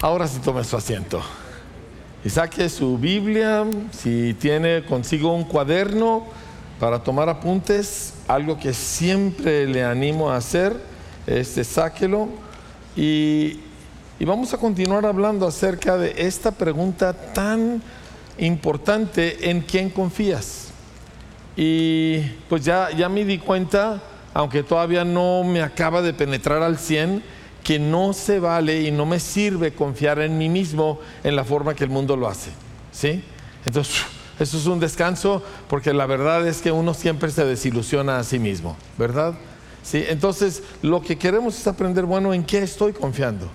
Ahora sí tome su asiento. Y saque su Biblia, si tiene consigo un cuaderno para tomar apuntes, algo que siempre le animo a hacer, este, sáquelo. Y, y vamos a continuar hablando acerca de esta pregunta tan importante, ¿en quién confías? Y pues ya, ya me di cuenta, aunque todavía no me acaba de penetrar al 100, que no se vale y no me sirve confiar en mí mismo en la forma que el mundo lo hace. ¿Sí? Entonces, eso es un descanso porque la verdad es que uno siempre se desilusiona a sí mismo, ¿verdad? ¿Sí? Entonces, lo que queremos es aprender, bueno, ¿en qué estoy confiando?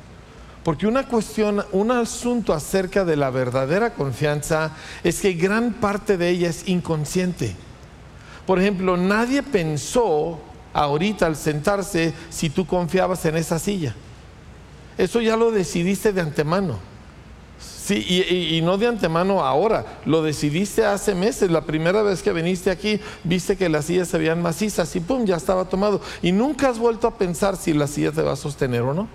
Porque una cuestión, un asunto acerca de la verdadera confianza es que gran parte de ella es inconsciente. Por ejemplo, nadie pensó ahorita al sentarse si tú confiabas en esa silla. Eso ya lo decidiste de antemano. Sí, y, no de antemano ahora, lo decidiste hace meses. La primera vez que viniste aquí, viste que las sillas se veían macizas y pum, ya estaba tomado. Y nunca has vuelto a pensar si la silla te va a sostener o no.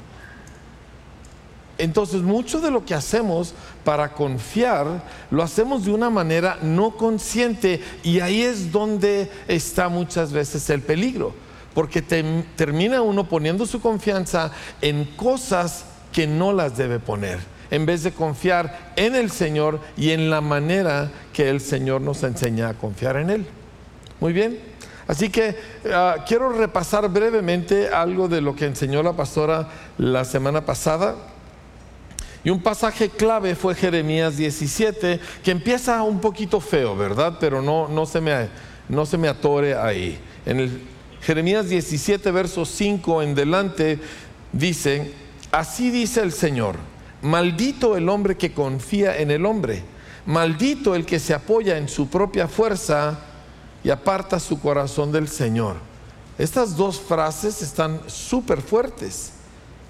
Entonces, mucho de lo que hacemos para confiar, lo hacemos de una manera no consciente y ahí es donde está muchas veces el peligro, porque termina uno poniendo su confianza en cosas que no las debe poner, en vez de confiar en el Señor y en la manera que el Señor nos enseña a confiar en Él. Muy bien. Así que uh, quiero repasar brevemente algo de lo que enseñó la pastora la semana pasada y un pasaje clave fue Jeremías 17, que empieza un poquito feo, ¿verdad? Pero no, no, se, me, no se me atore ahí. En el Jeremías 17, verso 5 en delante, dice, así dice el Señor, maldito el hombre que confía en el hombre, maldito el que se apoya en su propia fuerza y aparta su corazón del Señor. Estas dos frases están súper fuertes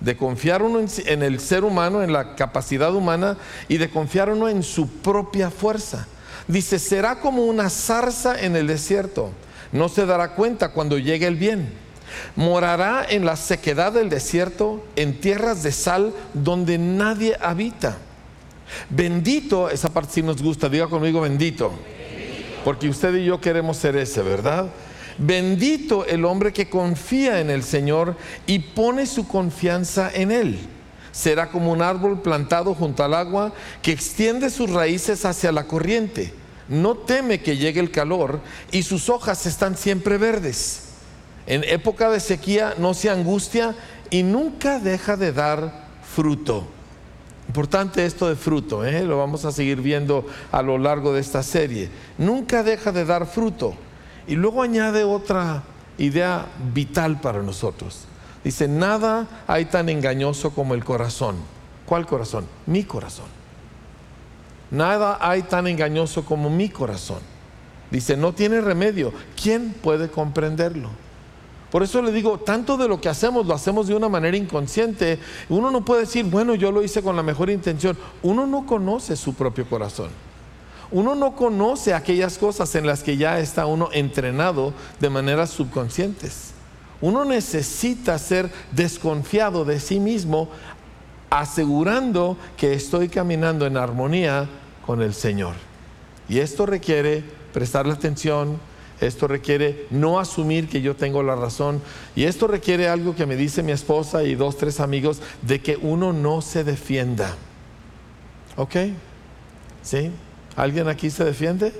de confiar uno en, el ser humano, en la capacidad humana y de confiar uno en su propia fuerza. Dice, será como una zarza en el desierto, no se dará cuenta cuando llegue el bien. Morará en la sequedad del desierto, en tierras de sal donde nadie habita. Bendito, esa parte sí nos gusta, diga conmigo bendito. Porque usted y yo queremos ser ese, ¿verdad? Bendito el hombre que confía en el Señor y pone su confianza en Él. Será como un árbol plantado junto al agua que extiende sus raíces hacia la corriente. No teme que llegue el calor y sus hojas están siempre verdes. En época de sequía no se angustia y nunca deja de dar fruto. Importante esto de fruto, ¿eh? lo vamos a seguir viendo a lo largo de esta serie. Nunca deja de dar fruto. Y luego añade otra idea vital para nosotros. Dice, nada hay tan engañoso como el corazón. ¿Cuál corazón? Mi corazón. Nada hay tan engañoso como mi corazón. Dice, no tiene remedio. ¿Quién puede comprenderlo? Por eso le digo, tanto de lo que hacemos lo hacemos de una manera inconsciente. Uno no puede decir, bueno, yo lo hice con la mejor intención. Uno no conoce su propio corazón uno no conoce aquellas cosas en las que ya está uno entrenado de maneras subconscientes. Uno necesita ser desconfiado de sí mismo, asegurando que estoy caminando en armonía con el Señor. Y esto requiere prestarle atención, esto requiere no asumir que yo tengo la razón, y esto requiere algo que me dice mi esposa y dos, tres amigos, de que uno no se defienda. ¿Ok? ¿Sí? ¿Alguien aquí se defiende?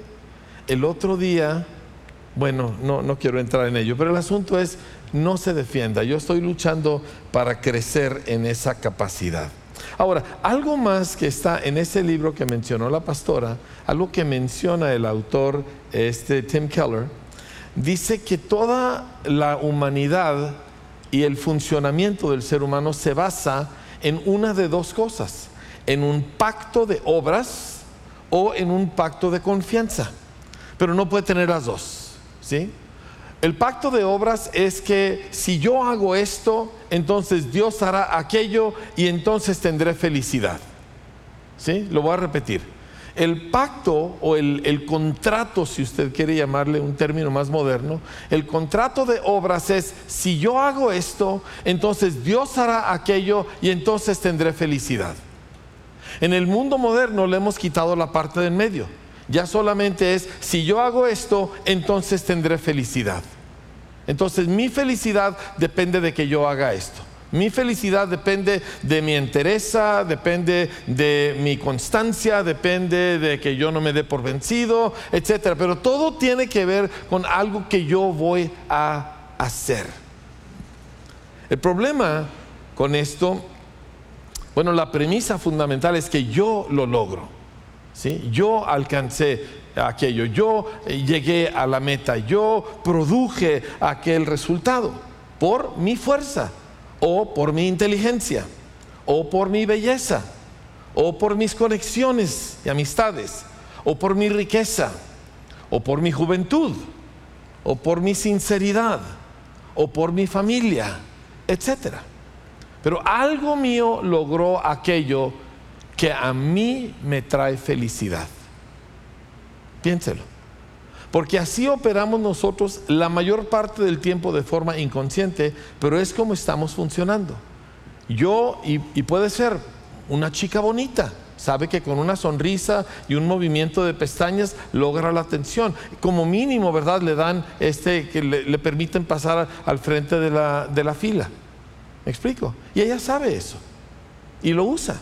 El otro día, bueno, no, no quiero entrar en ello, pero el asunto es, no se defienda. Yo estoy luchando para crecer en esa capacidad. Ahora, algo más que está en ese libro que mencionó la pastora, algo que menciona el autor, este Tim Keller, dice que toda la humanidad y el funcionamiento del ser humano se basa en una de dos cosas, en un pacto de obras, o en un pacto de confianza. Pero no puede tener las dos. ¿sí? El pacto de obras es que si yo hago esto, entonces Dios hará aquello y entonces tendré felicidad. ¿Sí? Lo voy a repetir. El pacto o el, el, contrato, si usted quiere llamarle un término más moderno, el contrato de obras es, si yo hago esto, entonces Dios hará aquello y entonces tendré felicidad. En el mundo moderno le hemos quitado la parte del medio. Ya solamente es, si yo hago esto, entonces tendré felicidad. Entonces mi felicidad depende de que yo haga esto. Mi felicidad depende de mi entereza, depende de mi constancia, depende de que yo no me dé por vencido, etc. Pero todo tiene que ver con algo que yo voy a hacer. El problema con esto, bueno, la premisa fundamental es que yo lo logro. Yo alcancé aquello, yo llegué a la meta, yo produje aquel resultado por mi fuerza o por mi inteligencia, o por mi belleza, o por mis conexiones y amistades, o por mi riqueza, o por mi juventud, o por mi sinceridad, o por mi familia, etc. Pero algo mío logró aquello que a mí me trae felicidad. Piénselo. Porque así operamos nosotros la mayor parte del tiempo de forma inconsciente, pero es como estamos funcionando. Yo, y, puede ser una chica bonita, sabe que con una sonrisa y un movimiento de pestañas logra la atención. Como mínimo, ¿verdad? Le dan este, que le, permiten pasar al frente de la, de la fila. ¿Me explico? Y ella sabe eso. Y lo usa.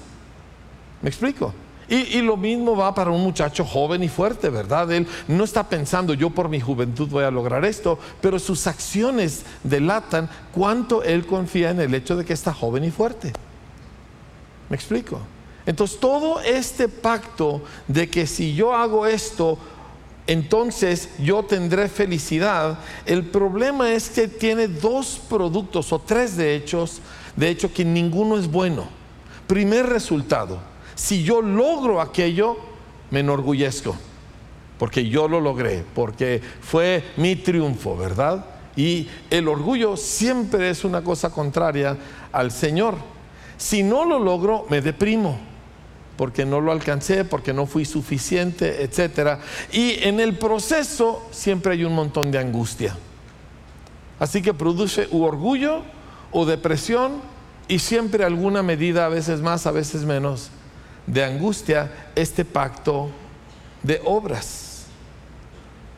¿Me explico? Y, lo mismo va para un muchacho joven y fuerte, ¿verdad? Él no está pensando, yo por mi juventud voy a lograr esto, pero sus acciones delatan cuánto él confía en el hecho de que está joven y fuerte. ¿Me explico? Entonces todo este pacto de que si yo hago esto, entonces yo tendré felicidad, el problema es que tiene dos productos o tres de hechos, de hecho que ninguno es bueno. Primer resultado, si yo logro aquello, me enorgullezco, porque yo lo logré, porque fue mi triunfo, ¿verdad? Y el orgullo siempre es una cosa contraria al Señor. Si no lo logro, me deprimo, porque no lo alcancé, porque no fui suficiente, etc. Y en el proceso siempre hay un montón de angustia. Así que produce orgullo o depresión y siempre alguna medida, a veces más, a veces menos, de angustia este pacto de obras.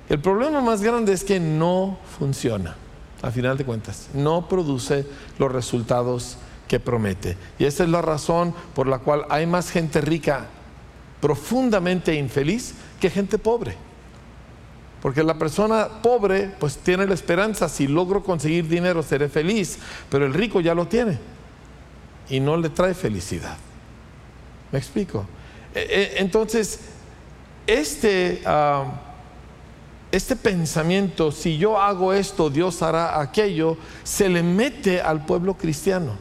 El problema más grande es que no funciona, a final de cuentas, no produce los resultados que promete. Y esa es la razón por la cual hay más gente rica profundamente infeliz que gente pobre. Porque la persona pobre pues tiene la esperanza, si logro conseguir dinero seré feliz, pero el rico ya lo tiene y no le trae felicidad. ¿Me explico? E, e, entonces, este, ah, este pensamiento, si yo hago esto, Dios hará aquello, se le mete al pueblo cristiano.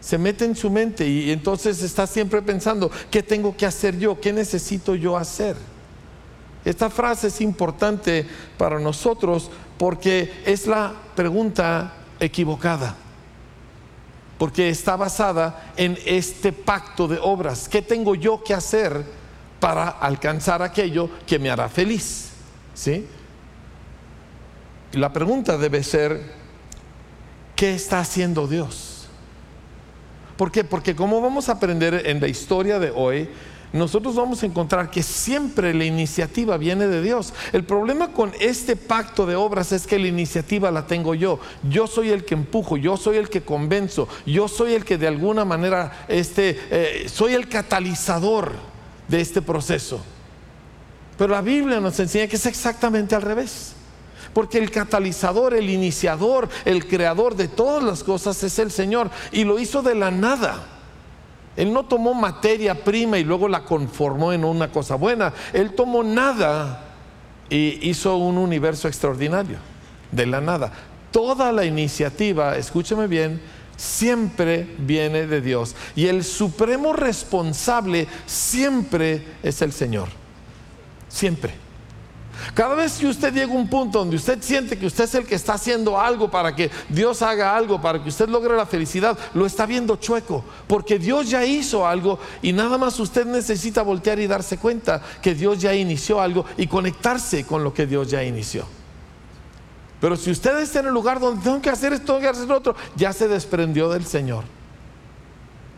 Se mete en su mente y entonces está siempre pensando, ¿qué tengo que hacer yo? ¿Qué necesito yo hacer? Esta frase es importante para nosotros porque es la pregunta equivocada porque está basada en este pacto de obras. ¿Qué tengo yo que hacer para alcanzar aquello que me hará feliz? ¿Sí? La pregunta debe ser, ¿qué está haciendo Dios? ¿Por qué? Porque como vamos a aprender en la historia de hoy, nosotros vamos a encontrar que siempre la iniciativa viene de Dios. El problema con este pacto de obras es que la iniciativa la tengo yo. Yo soy el que empujo, yo soy el que convenzo, yo soy el que de alguna manera este, eh, soy el catalizador de este proceso. Pero la Biblia nos enseña que es exactamente al revés. Porque el catalizador, el iniciador, el creador de todas las cosas es el Señor. Y lo hizo de la nada. Él no tomó materia prima y luego la conformó en una cosa buena. Él tomó nada y hizo un universo extraordinario, de la nada. Toda la iniciativa, escúcheme bien, siempre viene de Dios. Y el supremo responsable siempre es el Señor. Siempre. Cada vez que usted llega a un punto donde usted siente que usted es el que está haciendo algo para que Dios haga algo, para que usted logre la felicidad, lo está viendo chueco, porque Dios ya hizo algo y nada más usted necesita voltear y darse cuenta que Dios ya inició algo y conectarse con lo que Dios ya inició. Pero si usted está en el lugar donde tengo que hacer esto, tengo que hacer otro, ya se desprendió del Señor.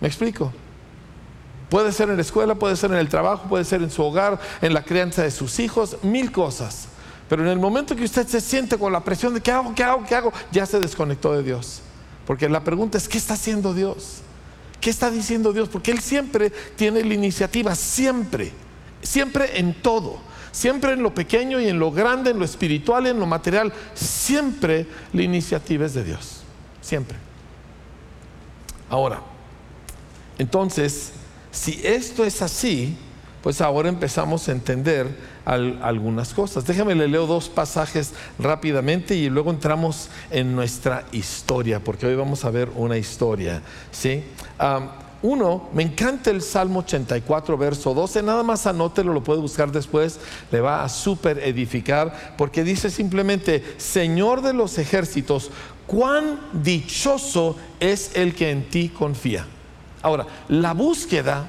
¿Me explico? Puede ser en la escuela, puede ser en el trabajo, puede ser en su hogar, en la crianza de sus hijos, mil cosas. Pero en el momento que usted se siente con la presión de qué hago, qué hago, qué hago, ya se desconectó de Dios. Porque la pregunta es, ¿qué está haciendo Dios? ¿Qué está diciendo Dios? Porque Él siempre tiene la iniciativa, siempre, siempre en todo, siempre en lo pequeño y en lo grande, en lo espiritual y en lo material, siempre la iniciativa es de Dios, siempre. Ahora, entonces, si esto es así, pues ahora empezamos a entender algunas cosas. Déjame le leo dos pasajes rápidamente y luego entramos en nuestra historia, porque hoy vamos a ver una historia. ¿sí? uno, me encanta el Salmo 84, verso 12, nada más anótelo, lo puede buscar después, le va a super edificar, porque dice simplemente, Señor de los ejércitos, cuán dichoso es el que en ti confía. Ahora, la búsqueda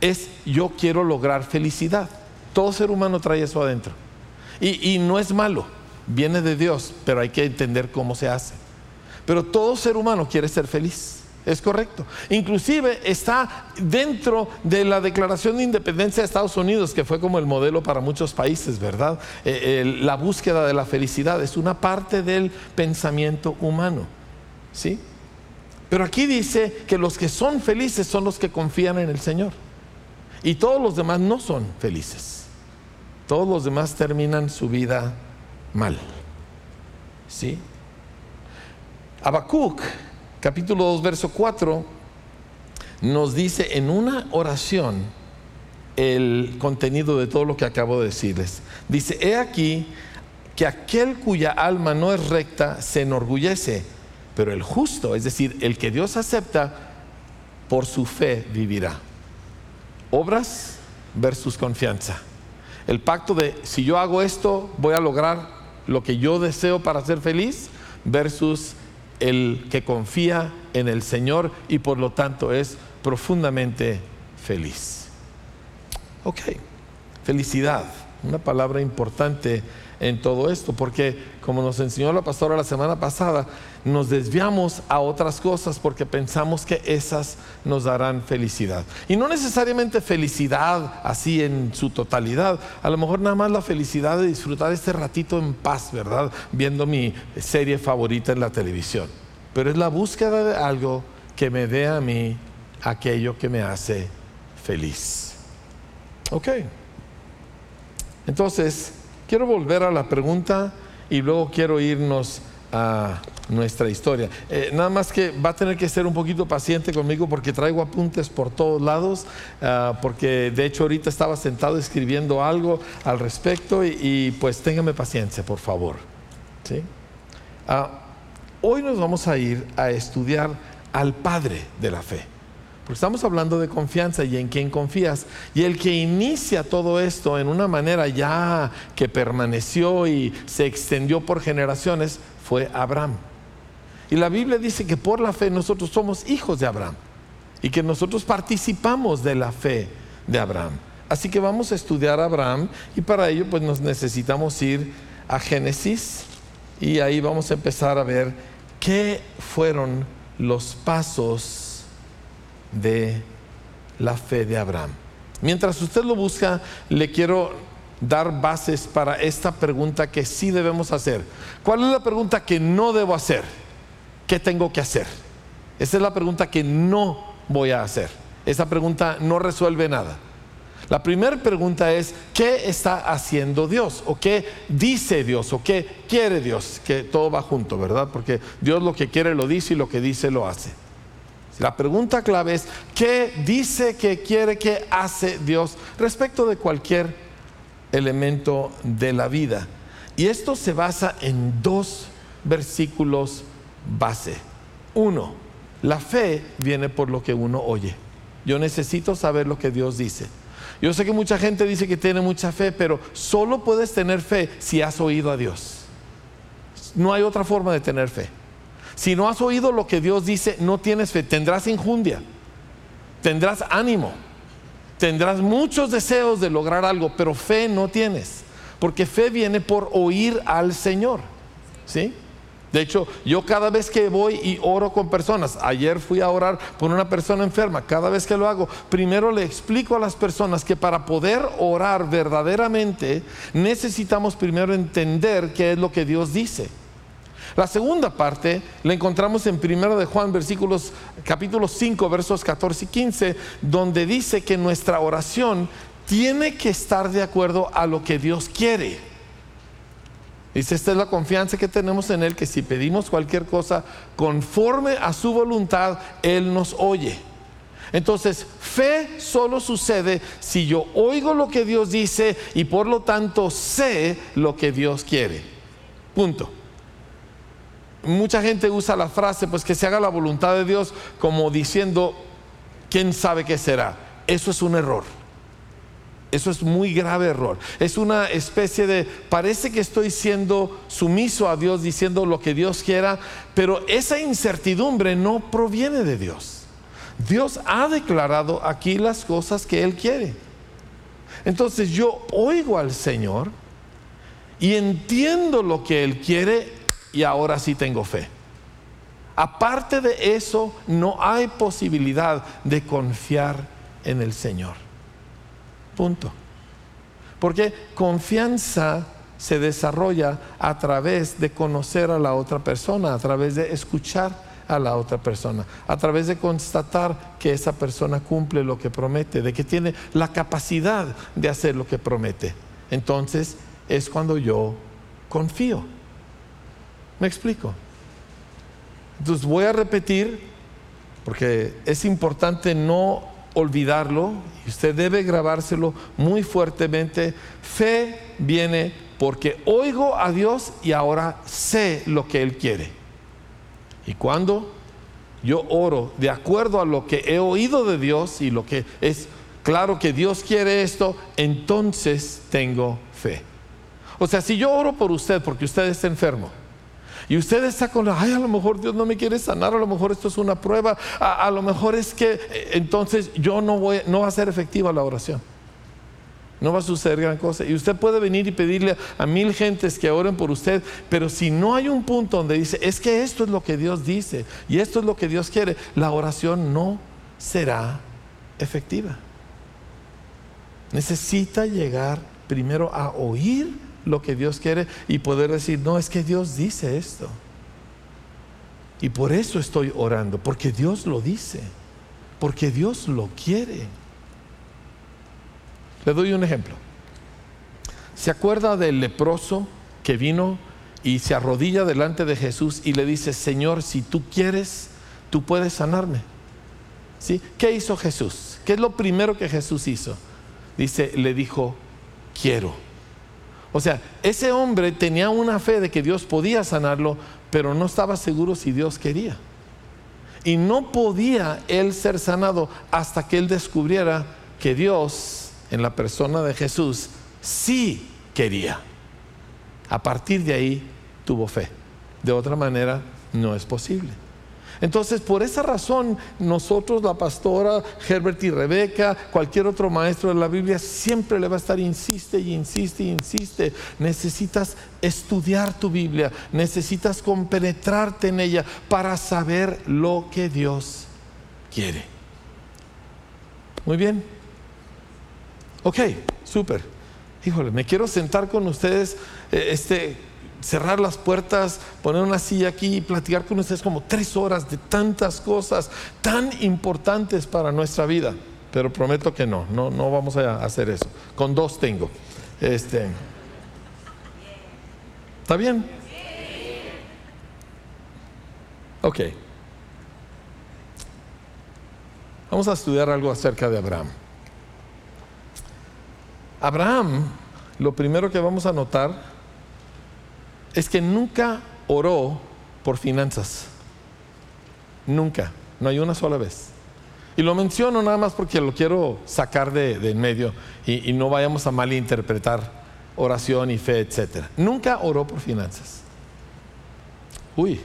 es yo quiero lograr felicidad. Todo ser humano trae eso adentro. Y, no es malo, viene de Dios, pero hay que entender cómo se hace. Pero todo ser humano quiere ser feliz. Es correcto. Inclusive está dentro de la Declaración de Independencia de Estados Unidos, que fue como el modelo para muchos países, ¿verdad? Eh, la búsqueda de la felicidad es una parte del pensamiento humano. ¿Sí? Pero aquí dice que los que son felices son los que confían en el Señor. Y todos los demás no son felices. Todos los demás terminan su vida mal. ¿Sí? Habacuc, capítulo 2, verso 4, nos dice en una oración el contenido de todo lo que acabo de decirles. Dice, he aquí que aquel cuya alma no es recta se enorgullece, pero el justo, es decir, el que Dios acepta, por su fe vivirá. Obras versus confianza. El pacto de si yo hago esto, voy a lograr lo que yo deseo para ser feliz, versus el que confía en el Señor y por lo tanto es profundamente feliz. Ok, felicidad, una palabra importante en todo esto, porque como nos enseñó la pastora la semana pasada, nos desviamos a otras cosas porque pensamos que esas nos darán felicidad. Y no necesariamente felicidad así en su totalidad, a lo mejor nada más la felicidad de disfrutar este ratito en paz, ¿verdad? Viendo mi serie favorita en la televisión. Pero es la búsqueda de algo que me dé a mí aquello que me hace feliz. Ok. Entonces, Quiero volver a la pregunta y luego quiero irnos a nuestra historia. Eh, nada más que va a tener que ser un poquito paciente conmigo porque traigo apuntes por todos lados, ah, porque de hecho ahorita estaba sentado escribiendo algo al respecto y, pues téngame paciencia, por favor. Ah, hoy nos vamos a ir a estudiar al Padre de la Fe. Porque estamos hablando de confianza y en quién confías. Y el que inicia todo esto en una manera ya que permaneció y se extendió por generaciones fue Abraham. Y la Biblia dice que por la fe nosotros somos hijos de Abraham y que nosotros participamos de la fe de Abraham. Así que vamos a estudiar a Abraham y para ello pues nos necesitamos ir a Génesis y ahí vamos a empezar a ver qué fueron los pasos de la fe de Abraham. Mientras usted lo busca, le quiero dar bases para esta pregunta que sí debemos hacer. ¿Cuál es la pregunta que no debo hacer? ¿Qué tengo que hacer? Esa es la pregunta que no voy a hacer. Esa pregunta no resuelve nada. La primera pregunta es, ¿qué está haciendo Dios? ¿O qué dice Dios? ¿O qué quiere Dios? Que todo va junto, ¿verdad? Porque Dios lo que quiere lo dice y lo que dice lo hace. La pregunta clave es, ¿qué dice que quiere que hace Dios respecto de cualquier elemento de la vida? Y esto se basa en dos versículos base. Uno, la fe viene por lo que uno oye. Yo necesito saber lo que Dios dice. Yo sé que mucha gente dice que tiene mucha fe, pero solo puedes tener fe si has oído a Dios. No hay otra forma de tener fe. Si no has oído lo que Dios dice, no tienes fe. Tendrás injundia, tendrás ánimo, tendrás muchos deseos de lograr algo, pero fe no tienes. Porque fe viene por oír al Señor. ¿Sí? De hecho, yo cada vez que voy y oro con personas, ayer fui a orar por una persona enferma, cada vez que lo hago, primero le explico a las personas que para poder orar verdaderamente necesitamos primero entender qué es lo que Dios dice. La segunda parte la encontramos en 1 de Juan, versículos, capítulo 5, versos 14 y 15, donde dice que nuestra oración tiene que estar de acuerdo a lo que Dios quiere. Dice, esta es la confianza que tenemos en Él, que si pedimos cualquier cosa conforme a su voluntad, Él nos oye. Entonces, fe solo sucede si yo oigo lo que Dios dice y por lo tanto sé lo que Dios quiere. Punto. Mucha gente usa la frase, pues que se haga la voluntad de Dios como diciendo, ¿quién sabe qué será? Eso es un error. Eso es muy grave error. Es una especie de, parece que estoy siendo sumiso a Dios diciendo lo que Dios quiera, pero esa incertidumbre no proviene de Dios. Dios ha declarado aquí las cosas que Él quiere. Entonces yo oigo al Señor y entiendo lo que Él quiere y ahora sí tengo fe. Aparte de eso, no hay posibilidad de confiar en el Señor. Punto. Porque confianza se desarrolla a través de conocer a la otra persona, a través de escuchar a la otra persona, a través de constatar que esa persona cumple lo que promete, de que tiene la capacidad de hacer lo que promete. Entonces es cuando yo confío. ¿Me explico? Entonces voy a repetir, porque es importante no olvidarlo y usted debe grabárselo muy fuertemente. Fe viene porque oigo a Dios y ahora sé lo que Él quiere. Y cuando yo oro de acuerdo a lo que he oído de Dios y lo que es claro que Dios quiere esto, entonces tengo fe. O sea, si yo oro por usted porque usted está enfermo, y usted está con, ay, a lo mejor Dios no me quiere sanar, a lo mejor esto es una prueba, a, lo mejor es que eh, entonces yo no voy, no va a ser efectiva la oración. No va a suceder gran cosa. Y usted puede venir y pedirle a mil gentes que oren por usted, pero si no hay un punto donde dice, es que esto es lo que Dios dice y esto es lo que Dios quiere, la oración no será efectiva. Necesita llegar primero a oír lo que Dios quiere y poder decir, no, es que Dios dice esto. Y por eso estoy orando, porque Dios lo dice, porque Dios lo quiere. Le doy un ejemplo. ¿Se acuerda del leproso que vino y se arrodilla delante de Jesús y le dice, Señor, si tú quieres, tú puedes sanarme? ¿Sí? ¿Qué hizo Jesús? ¿Qué es lo primero que Jesús hizo? Dice, le dijo, quiero o sea, ese hombre tenía una fe de que Dios podía sanarlo, pero no estaba seguro si Dios quería. Y no podía él ser sanado hasta que él descubriera que Dios, en la persona de Jesús, sí quería. A partir de ahí tuvo fe. De otra manera, no es posible. Entonces, por esa razón, nosotros, la pastora, Herbert y Rebeca, cualquier otro maestro de la Biblia, siempre le va a estar, insiste y insiste y insiste. Necesitas estudiar tu Biblia, necesitas compenetrarte en ella para saber lo que Dios quiere. Muy bien. Ok, súper. Híjole, me quiero sentar con ustedes. Eh, este, cerrar las puertas, poner una silla aquí y platicar con ustedes como tres horas de tantas cosas tan importantes para nuestra vida. Pero prometo que no, no, no vamos a hacer eso. Con dos tengo. Este, ¿Está bien? Ok. Vamos a estudiar algo acerca de Abraham. Abraham, lo primero que vamos a notar es que nunca oró por finanzas. Nunca, no hay una sola vez. Y lo menciono nada más porque lo quiero sacar de, en medio y, no vayamos a malinterpretar oración y fe, etc. Nunca oró por finanzas. Uy,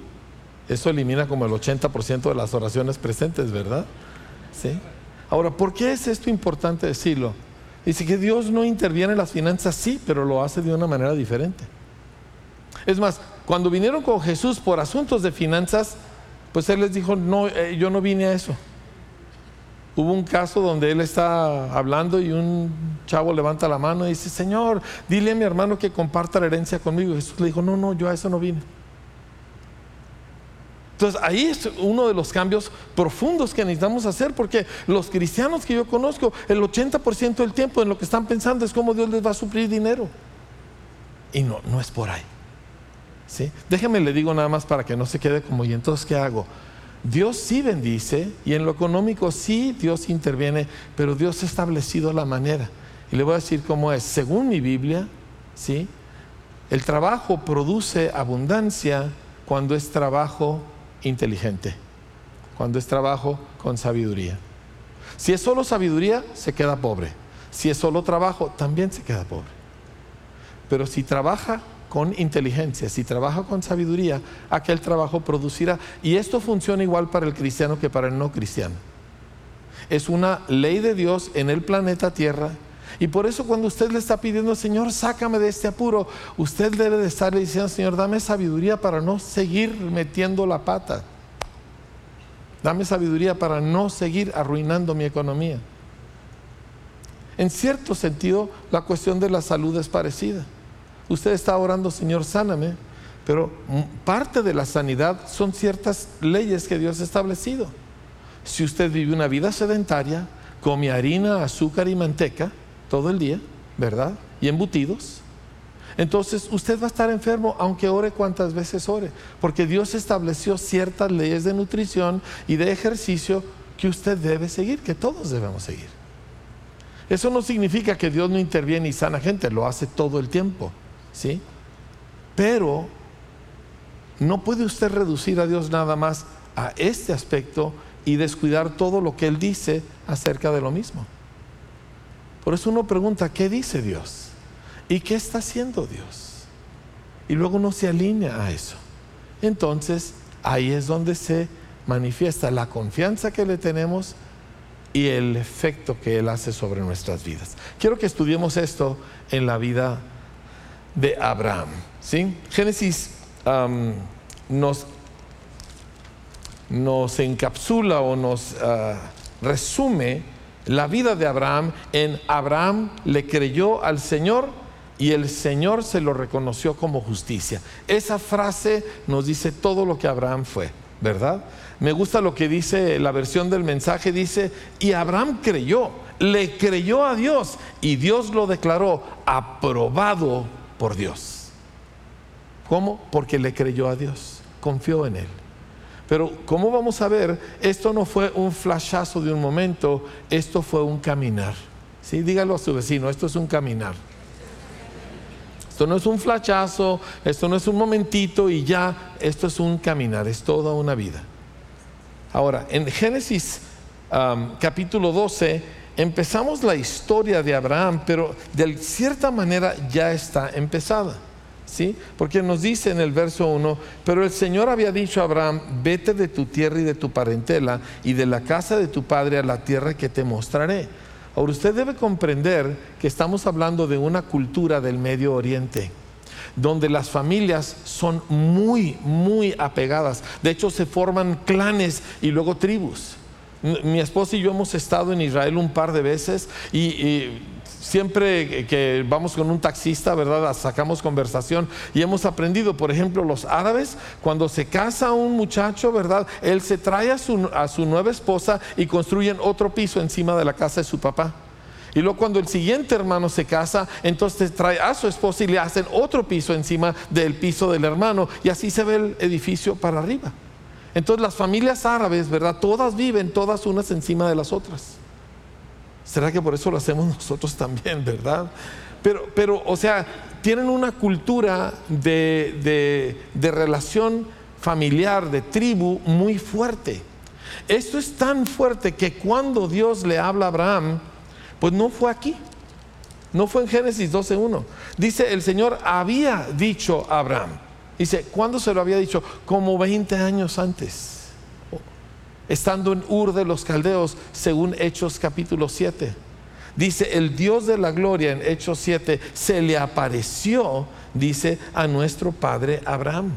eso elimina como el 80% de las oraciones presentes, ¿verdad? ¿Sí? Ahora, ¿por qué es esto importante decirlo? Dice que Dios no interviene en las finanzas, sí, pero lo hace de una manera diferente. Es más, cuando vinieron con Jesús por asuntos de finanzas, pues Él les dijo, no, eh, yo no vine a eso. Hubo un caso donde Él está hablando y un chavo levanta la mano y dice, Señor, dile a mi hermano que comparta la herencia conmigo. Jesús le dijo, no, no, yo a eso no vine. Entonces ahí es uno de los cambios profundos que necesitamos hacer porque los cristianos que yo conozco, el 80% del tiempo en lo que están pensando es cómo Dios les va a suplir dinero. Y no, no es por ahí. ¿Sí? Déjeme le digo nada más para que no se quede como, ¿y entonces qué hago? Dios sí bendice y en lo económico sí Dios interviene, pero Dios ha establecido la manera. Y le voy a decir cómo es. Según mi Biblia, ¿sí? el trabajo produce abundancia cuando es trabajo inteligente, cuando es trabajo con sabiduría. Si es solo sabiduría, se queda pobre. Si es solo trabajo, también se queda pobre. Pero si trabaja con inteligencia, si trabaja con sabiduría, aquel trabajo producirá. Y esto funciona igual para el cristiano que para el no cristiano. Es una ley de Dios en el planeta Tierra. Y por eso cuando usted le está pidiendo, Señor, sácame de este apuro, usted debe de estarle diciendo, Señor, dame sabiduría para no seguir metiendo la pata. Dame sabiduría para no seguir arruinando mi economía. En cierto sentido, la cuestión de la salud es parecida. Usted está orando, Señor, sáname, pero parte de la sanidad son ciertas leyes que Dios ha establecido. Si usted vive una vida sedentaria, come harina, azúcar y manteca todo el día, ¿verdad? Y embutidos. Entonces usted va a estar enfermo aunque ore cuantas veces ore, porque Dios estableció ciertas leyes de nutrición y de ejercicio que usted debe seguir, que todos debemos seguir. Eso no significa que Dios no interviene y sana gente, lo hace todo el tiempo. ¿Sí? Pero no puede usted reducir a Dios nada más a este aspecto y descuidar todo lo que Él dice acerca de lo mismo. Por eso uno pregunta, ¿qué dice Dios? ¿Y qué está haciendo Dios? Y luego uno se alinea a eso. Entonces, ahí es donde se manifiesta la confianza que le tenemos y el efecto que Él hace sobre nuestras vidas. Quiero que estudiemos esto en la vida de Abraham. ¿sí? Génesis nos, nos encapsula o nos ah, resume la vida de Abraham en Abraham le creyó al Señor y el Señor se lo reconoció como justicia. Esa frase nos dice todo lo que Abraham fue, ¿verdad? Me gusta lo que dice la versión del mensaje, dice, y Abraham creyó, le creyó a Dios y Dios lo declaró aprobado por Dios. ¿Cómo? Porque le creyó a Dios, confió en Él. Pero ¿cómo vamos a ver? Esto no fue un flashazo de un momento, esto fue un caminar. ¿Sí? Dígalo a su vecino, esto es un caminar. Esto no es un flashazo, esto no es un momentito y ya, esto es un caminar, es toda una vida. Ahora, en Génesis capítulo 12, empezamos la historia de Abraham, pero de cierta manera ya está empezada. ¿Sí? Porque nos dice en el verso 1, pero el Señor había dicho a Abraham, vete de tu tierra y de tu parentela y de la casa de tu padre a la tierra que te mostraré. Ahora usted debe comprender que estamos hablando de una cultura del Medio Oriente donde las familias son muy, muy apegadas. De hecho, se forman clanes y luego tribus. Mi esposa y yo hemos estado en Israel un par de veces y, siempre que vamos con un taxista, ¿verdad? Sacamos conversación y hemos aprendido, por ejemplo, los árabes, cuando se casa un muchacho, ¿verdad? Él se trae a su, a su nueva esposa y construyen otro piso encima de la casa de su papá. Y luego cuando el siguiente hermano se casa, entonces trae a su esposa y le hacen otro piso encima del piso del hermano y así se ve el edificio para arriba. Entonces las familias árabes, ¿verdad? Todas viven, todas unas encima de las otras. ¿Será que por eso lo hacemos nosotros también, verdad? Pero, pero o sea, tienen una cultura de, de relación familiar, de tribu muy fuerte. Esto es tan fuerte que cuando Dios le habla a Abraham, pues no fue aquí. No fue en Génesis 12.1. Dice, el Señor había dicho a Abraham. Dice, ¿cuándo se lo había dicho? Como 20 años antes, estando en Ur de los Caldeos, según Hechos capítulo 7. dice, el Dios de la gloria en Hechos 7 se le apareció, dice, a nuestro padre Abraham.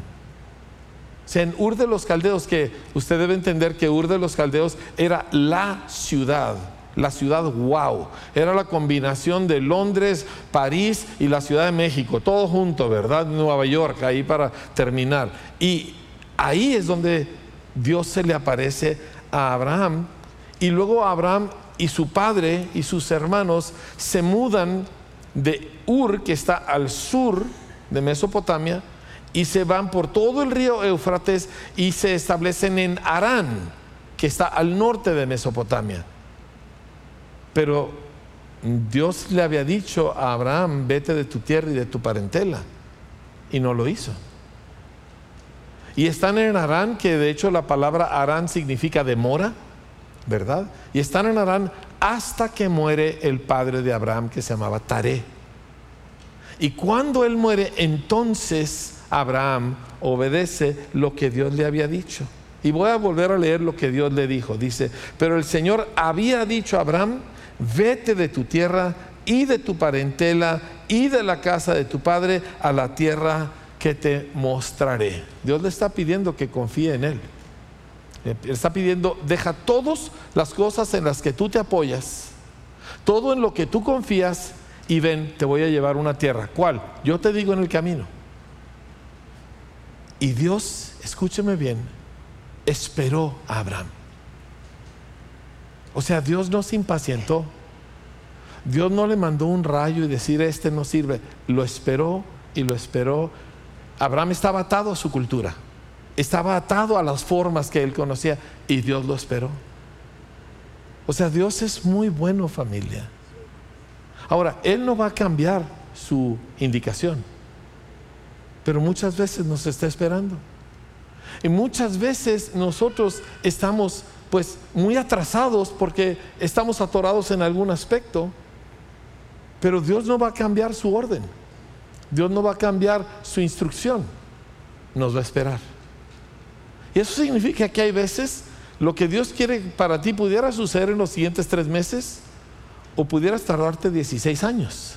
O sea, en Ur de los Caldeos, que usted debe entender que Ur de los Caldeos era la ciudad, la ciudad wow. Era la combinación de Londres, París y la Ciudad de México, todo junto, ¿verdad? Nueva York, ahí para terminar. Y ahí es donde Dios se le aparece a Abraham. Y luego Abraham y su padre y sus hermanos se mudan de Ur, que está al sur de Mesopotamia, y se van por todo el río Éufrates y se establecen en Arán, que está al norte de Mesopotamia. Pero Dios le había dicho a Abraham, vete de tu tierra y de tu parentela, y no lo hizo. Y están en Arán, que de hecho la palabra Arán significa demora, ¿verdad? Y están en Arán hasta que muere el padre de Abraham, que se llamaba Taré. Y cuando él muere, entonces Abraham obedece lo que Dios le había dicho. Y voy a volver a leer lo que Dios le dijo. Dice, pero el Señor había dicho a Abraham, vete de tu tierra y de tu parentela y de la casa de tu padre a la tierra que te mostraré. Dios le está pidiendo que confíe en Él. Le está pidiendo, deja todas las cosas en las que tú te apoyas, todo en lo que tú confías y ven, te voy a llevar una tierra. ¿Cuál? Yo te digo en el camino. Y Dios, escúcheme bien, esperó a Abraham. O sea, Dios no se impacientó. Dios no le mandó un rayo y decir, este no sirve. Lo esperó y lo esperó. Abraham estaba atado a su cultura. Estaba atado a las formas que él conocía y Dios lo esperó. O sea, Dios es muy bueno familia. Ahora, Él no va a cambiar su indicación pero muchas veces nos está esperando. Y muchas veces nosotros estamos pues muy atrasados porque estamos atorados en algún aspecto, pero Dios no va a cambiar su orden. Dios no va a cambiar su instrucción. Nos va a esperar. Y eso significa que hay veces lo que Dios quiere para ti pudiera suceder en los siguientes tres meses o pudieras tardarte 16 años.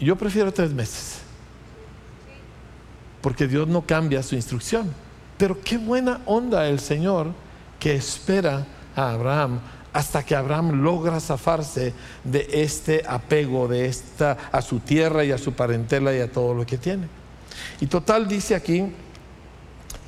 Yo prefiero tres meses porque Dios no cambia su instrucción. Pero qué buena onda el Señor que espera a Abraham hasta que Abraham logra zafarse de este apego, de esta a su tierra y a su parentela y a todo lo que tiene. Y total dice aquí,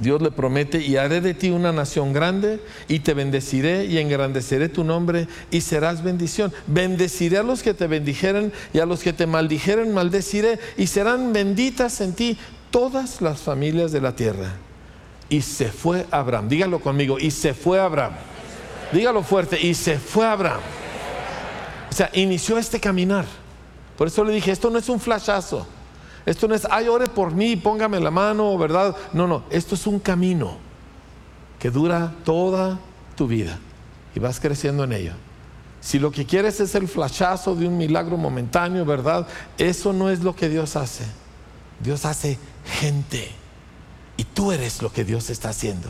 Dios le promete, y haré de ti una nación grande, y te bendeciré y engrandeceré tu nombre, y serás bendición. Bendeciré a los que te bendijeren, y a los que te maldijeren maldeciré, y serán benditas en ti todas las familias de la tierra. Y se fue Abraham. Dígalo conmigo. Y se fue Abraham. Dígalo fuerte. Y se fue Abraham. O sea, inició este caminar. Por eso le dije, esto no es un flashazo. Esto no es, ay, ore por mí, póngame la mano, ¿verdad? No, no, esto es un camino que dura toda tu vida y vas creciendo en ello. Si lo que quieres es el flashazo de un milagro momentáneo, ¿verdad? Eso no es lo que Dios hace. Dios hace gente. Y tú eres lo que Dios está haciendo.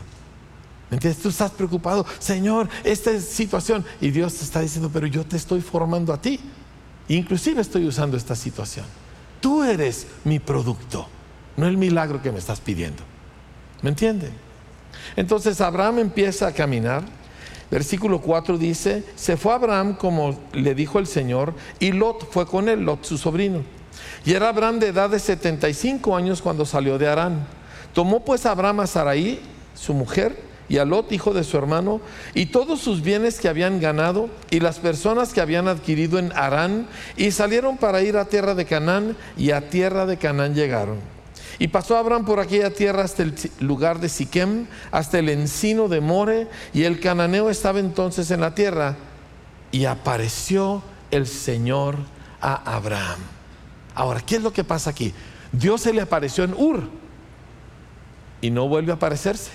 ¿Me entiendes? Tú estás preocupado, Señor, esta situación. Y Dios está diciendo, pero yo te estoy formando a ti. Inclusive estoy usando esta situación. Tú eres mi producto, no el milagro que me estás pidiendo. ¿Me entiende? Entonces Abraham empieza a caminar. Versículo 4 dice, se fue Abraham como le dijo el Señor, y Lot fue con él, Lot su sobrino. Y era Abraham de edad de 75 años cuando salió de Arán. Tomó pues Abraham a Sarai, su mujer, y a Lot, hijo de su hermano, y todos sus bienes que habían ganado, y las personas que habían adquirido en Arán, y salieron para ir a tierra de Canaán, y a tierra de Canaán llegaron. Y pasó Abraham por aquella tierra hasta el lugar de Siquem, hasta el encino de More, y el cananeo estaba entonces en la tierra, y apareció el Señor a Abraham. Ahora, ¿qué es lo que pasa aquí? Dios se le apareció en Ur y no vuelve a aparecerse.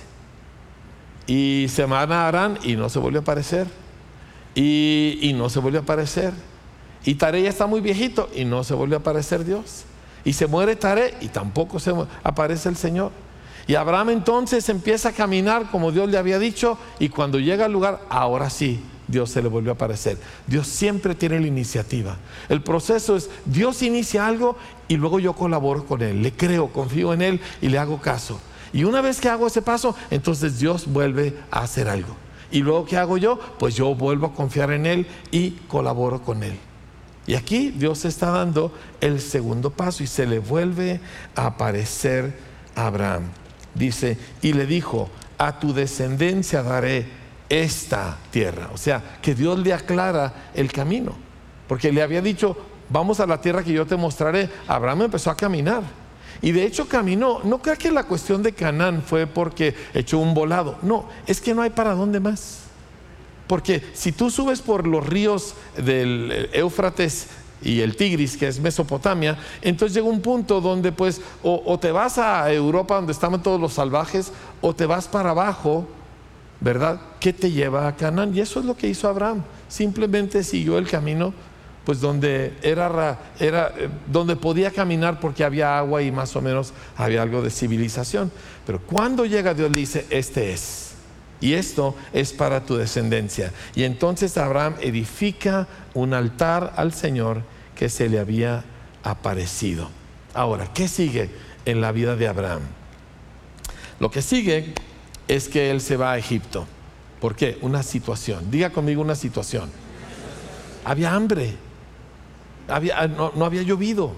Y se van a Arán y no se vuelve a aparecer. Y, no se vuelve a aparecer. Y Tare ya está muy viejito y no se vuelve a aparecer Dios. Y se muere Tare y tampoco se aparece el Señor. Y Abraham entonces empieza a caminar como Dios le había dicho y cuando llega al lugar, ahora sí, Dios se le volvió a aparecer. Dios siempre tiene la iniciativa. El proceso es, Dios inicia algo y luego yo colaboro con Él, le creo, confío en Él y le hago caso. Y una vez que hago ese paso, entonces Dios vuelve a hacer algo. Y luego, ¿qué hago yo? Pues yo vuelvo a confiar en Él y colaboro con Él. Y aquí Dios está dando el segundo paso y se le vuelve a aparecer a Abraham. Dice, y le dijo, a tu descendencia daré esta tierra. O sea, que Dios le aclara el camino. Porque le había dicho, vamos a la tierra que yo te mostraré. Abraham empezó a caminar. Y de hecho caminó. No creo que la cuestión de Canaán fue porque echó un volado. No, es que no hay para dónde más. Porque si tú subes por los ríos del Éufrates y el Tigris, que es Mesopotamia, entonces llega un punto donde pues o, te vas a Europa donde estaban todos los salvajes, o te vas para abajo, ¿verdad? ¿Qué te lleva a Canaán? Y eso es lo que hizo Abraham. Simplemente siguió el camino pues donde era, era eh, donde podía caminar porque había agua y más o menos había algo de civilización. Pero cuando llega Dios dice, este es y esto es para tu descendencia. Y entonces Abraham edifica un altar al Señor que se le había aparecido. Ahora, ¿qué sigue en la vida de Abraham? Lo que sigue es que él se va a Egipto. ¿Por qué? Una situación. Diga conmigo una situación. Había hambre. No, no había llovido.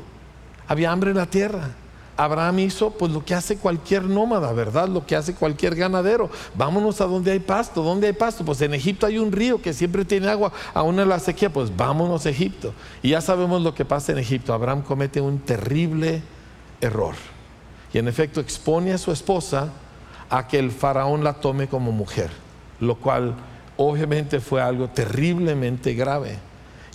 Había hambre en la tierra. Abraham hizo pues lo que hace cualquier nómada, ¿verdad? Lo que hace cualquier ganadero. Vámonos a donde hay pasto. ¿Dónde hay pasto? Pues en Egipto hay un río que siempre tiene agua, aún en la sequía, pues vámonos a Egipto. Y ya sabemos lo que pasa en Egipto. Abraham comete un terrible error. Y en efecto expone a su esposa a que el faraón la tome como mujer, lo cual obviamente fue algo terriblemente grave.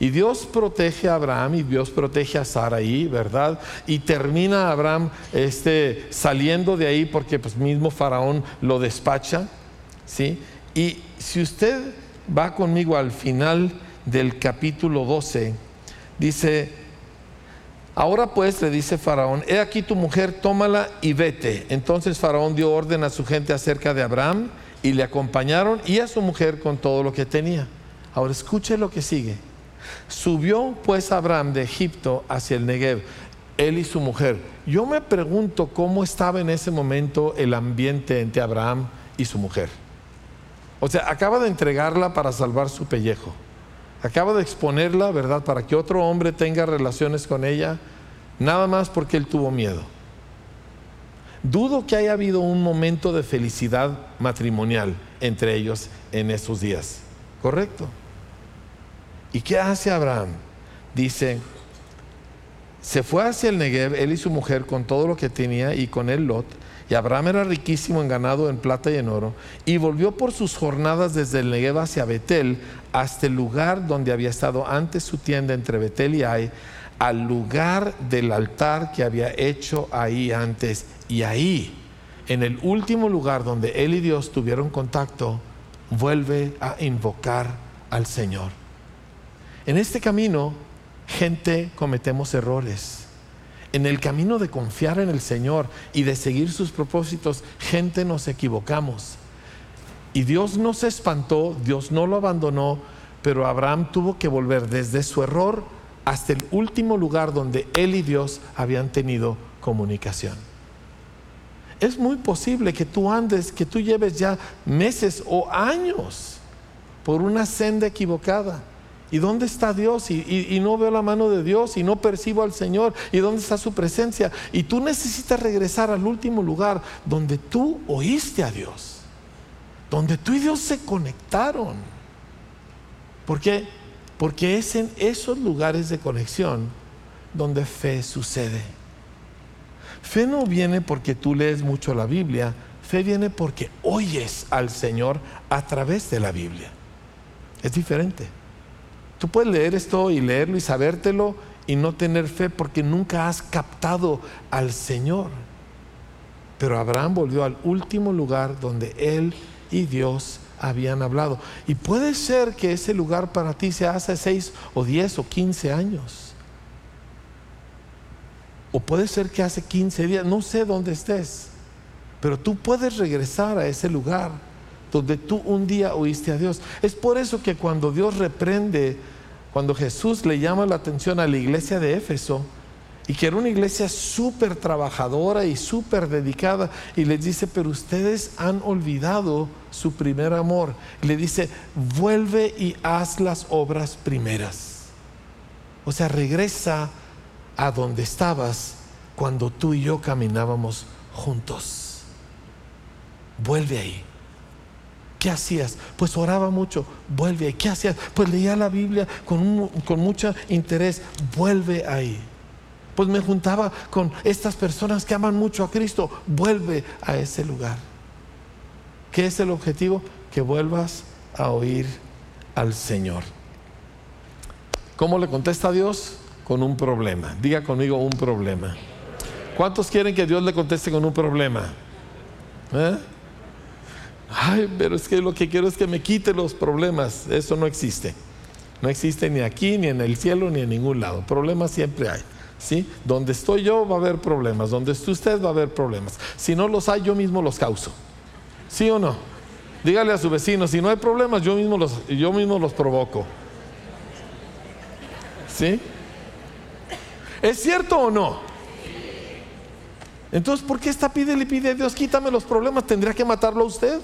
Y Dios protege a Abraham y Dios protege a Saraí, ¿verdad? Y termina Abraham este, saliendo de ahí porque pues mismo Faraón lo despacha, ¿sí? Y si usted va conmigo al final del capítulo 12, dice, ahora pues le dice Faraón, he aquí tu mujer, tómala y vete. Entonces Faraón dio orden a su gente acerca de Abraham y le acompañaron y a su mujer con todo lo que tenía. Ahora escuche lo que sigue. Subió pues Abraham de Egipto hacia el Negev, él y su mujer. Yo me pregunto cómo estaba en ese momento el ambiente entre Abraham y su mujer. O sea, acaba de entregarla para salvar su pellejo. Acaba de exponerla, ¿verdad?, para que otro hombre tenga relaciones con ella, nada más porque él tuvo miedo. Dudo que haya habido un momento de felicidad matrimonial entre ellos en esos días. ¿Correcto? ¿Y qué hace Abraham? Dice, se fue hacia el Negev, él y su mujer, con todo lo que tenía y con él Lot. Y Abraham era riquísimo en ganado, en plata y en oro. Y volvió por sus jornadas desde el Negev hacia Betel, hasta el lugar donde había estado antes su tienda entre Betel y Ai, al lugar del altar que había hecho ahí antes. Y ahí, en el último lugar donde él y Dios tuvieron contacto, vuelve a invocar al Señor. En este camino, gente, cometemos errores. En el camino de confiar en el Señor y de seguir sus propósitos, gente nos equivocamos. Y Dios no se espantó, Dios no lo abandonó, pero Abraham tuvo que volver desde su error hasta el último lugar donde él y Dios habían tenido comunicación. Es muy posible que tú andes, que tú lleves ya meses o años por una senda equivocada ¿Y dónde está Dios? Y, no veo la mano de Dios y no percibo al Señor. ¿Y dónde está su presencia? Y tú necesitas regresar al último lugar donde tú oíste a Dios. Donde tú y Dios se conectaron. ¿Por qué? Porque es en esos lugares de conexión donde fe sucede. Fe no viene porque tú lees mucho la Biblia. Fe viene porque oyes al Señor a través de la Biblia. Es diferente. Tú puedes leer esto y leerlo y sabértelo y no tener fe porque nunca has captado al Señor. Pero Abraham volvió al último lugar donde él y Dios habían hablado. Y puede ser que ese lugar para ti sea hace seis o diez o quince años. O puede ser que hace quince días, no sé dónde estés, pero tú puedes regresar a ese lugar donde tú un día oíste a Dios. Es por eso que cuando Dios reprende, cuando Jesús le llama la atención a la iglesia de Éfeso, y que era una iglesia súper trabajadora y súper dedicada, y les dice, pero ustedes han olvidado su primer amor. le dice, vuelve y haz las obras primeras. O sea, regresa a donde estabas cuando tú y yo caminábamos juntos. Vuelve ahí. ¿Qué hacías? Pues oraba mucho. Vuelve ahí. ¿Qué hacías? Pues leía la Biblia con, con mucho interés. Vuelve ahí. Pues me juntaba con estas personas que aman mucho a Cristo. Vuelve a ese lugar. ¿Qué es el objetivo? Que vuelvas a oír al Señor. ¿Cómo le contesta a Dios? Con un problema. Diga conmigo un problema. ¿Cuántos quieren que Dios le conteste con un problema? ¿Eh? Ay, pero es que lo que quiero es que me quite los problemas. Eso no existe. No existe ni aquí, ni en el cielo, ni en ningún lado. Problemas siempre hay. ¿sí? Donde estoy yo va a haber problemas. Donde esté usted va a haber problemas. Si no los hay, yo mismo los causo. ¿Sí o no? Dígale a su vecino, si no hay problemas, yo mismo los, yo mismo los provoco. ¿Sí? ¿Es cierto o no? Entonces, ¿por qué está pide y pide Dios, quítame los problemas? ¿Tendría que matarlo a usted?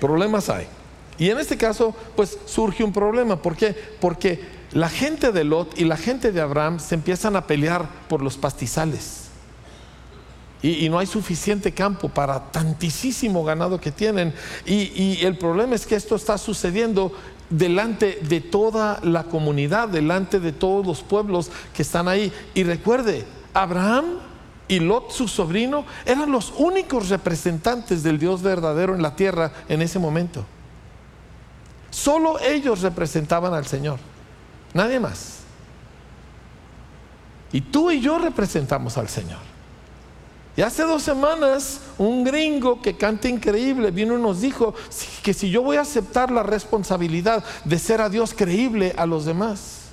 Problemas hay. Y en este caso, pues surge un problema. ¿Por qué? Porque la gente de Lot y la gente de Abraham se empiezan a pelear por los pastizales. Y, no hay suficiente campo para tantísimo ganado que tienen. y el problema es que esto está sucediendo delante de toda la comunidad, delante de todos los pueblos que están ahí. Y recuerde, Abraham y Lot, su sobrino, eran los únicos representantes del Dios verdadero en la tierra en ese momento. Solo ellos representaban al Señor, nadie más. Y tú y yo representamos al Señor. Y hace dos semanas un gringo que canta increíble vino y nos dijo que si yo voy a aceptar la responsabilidad de ser a Dios creíble a los demás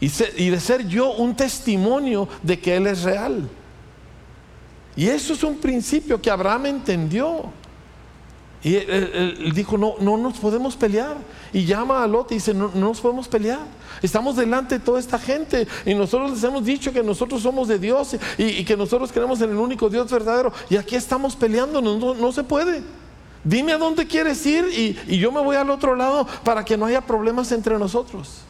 y, de ser yo un testimonio de que Él es real. Y eso es un principio que Abraham entendió. Y él, dijo, no, no nos podemos pelear. Y llama a Lot y dice, no, no, nos podemos pelear. Estamos delante de toda esta gente y nosotros les hemos dicho que nosotros somos de Dios y, que nosotros creemos en el único Dios verdadero. Y aquí estamos peleando, no, no se puede. Dime a dónde quieres ir y, y yo me voy al otro lado para que no haya problemas entre nosotros.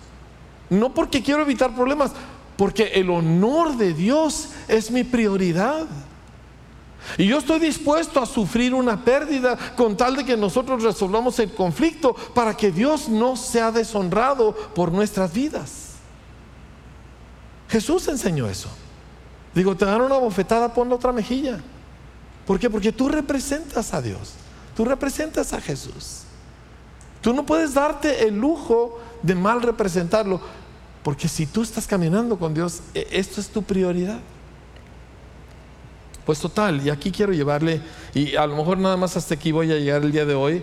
No porque quiero evitar problemas, porque el honor de Dios es mi prioridad. Y yo estoy dispuesto a sufrir una pérdida con tal de que nosotros resolvamos el conflicto para que Dios no sea deshonrado por nuestras vidas. Jesús enseñó eso. Digo, te dan una bofetada, pon la otra mejilla. ¿Por qué? Porque tú representas a Dios. Tú representas a Jesús. Tú no puedes darte el lujo de mal representarlo. Porque si tú estás caminando con Dios, e, esto es tu prioridad. Pues total, y aquí quiero llevarle, y a lo mejor nada más hasta aquí voy a llegar el día de hoy,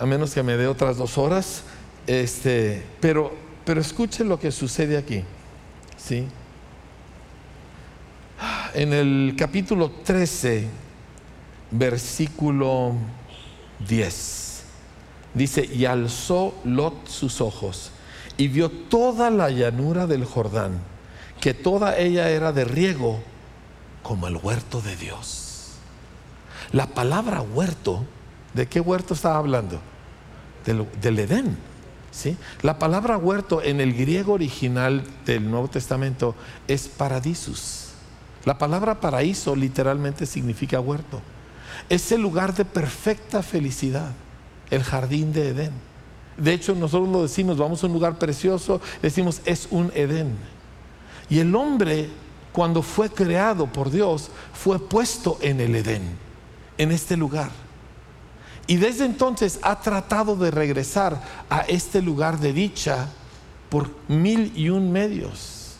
a menos que me dé otras dos horas, este, pero, pero escuchen lo que sucede aquí, ¿sí? En el capítulo 13, versículo 10, dice, y alzó Lot sus ojos y vio toda la llanura del Jordán, que toda ella era de riego como el huerto de Dios. La palabra huerto, ¿de qué huerto estaba hablando? Del, Edén. ¿sí? La palabra huerto en el griego original del Nuevo Testamento es paradisus. La palabra paraíso literalmente significa huerto. Es el lugar de perfecta felicidad, el jardín de Edén. De hecho, nosotros lo decimos, vamos a un lugar precioso, decimos es un Edén. Y el hombre cuando fue creado por Dios, fue puesto en el Edén, en este lugar. Y desde entonces ha tratado de regresar a este lugar de dicha por mil y un medios.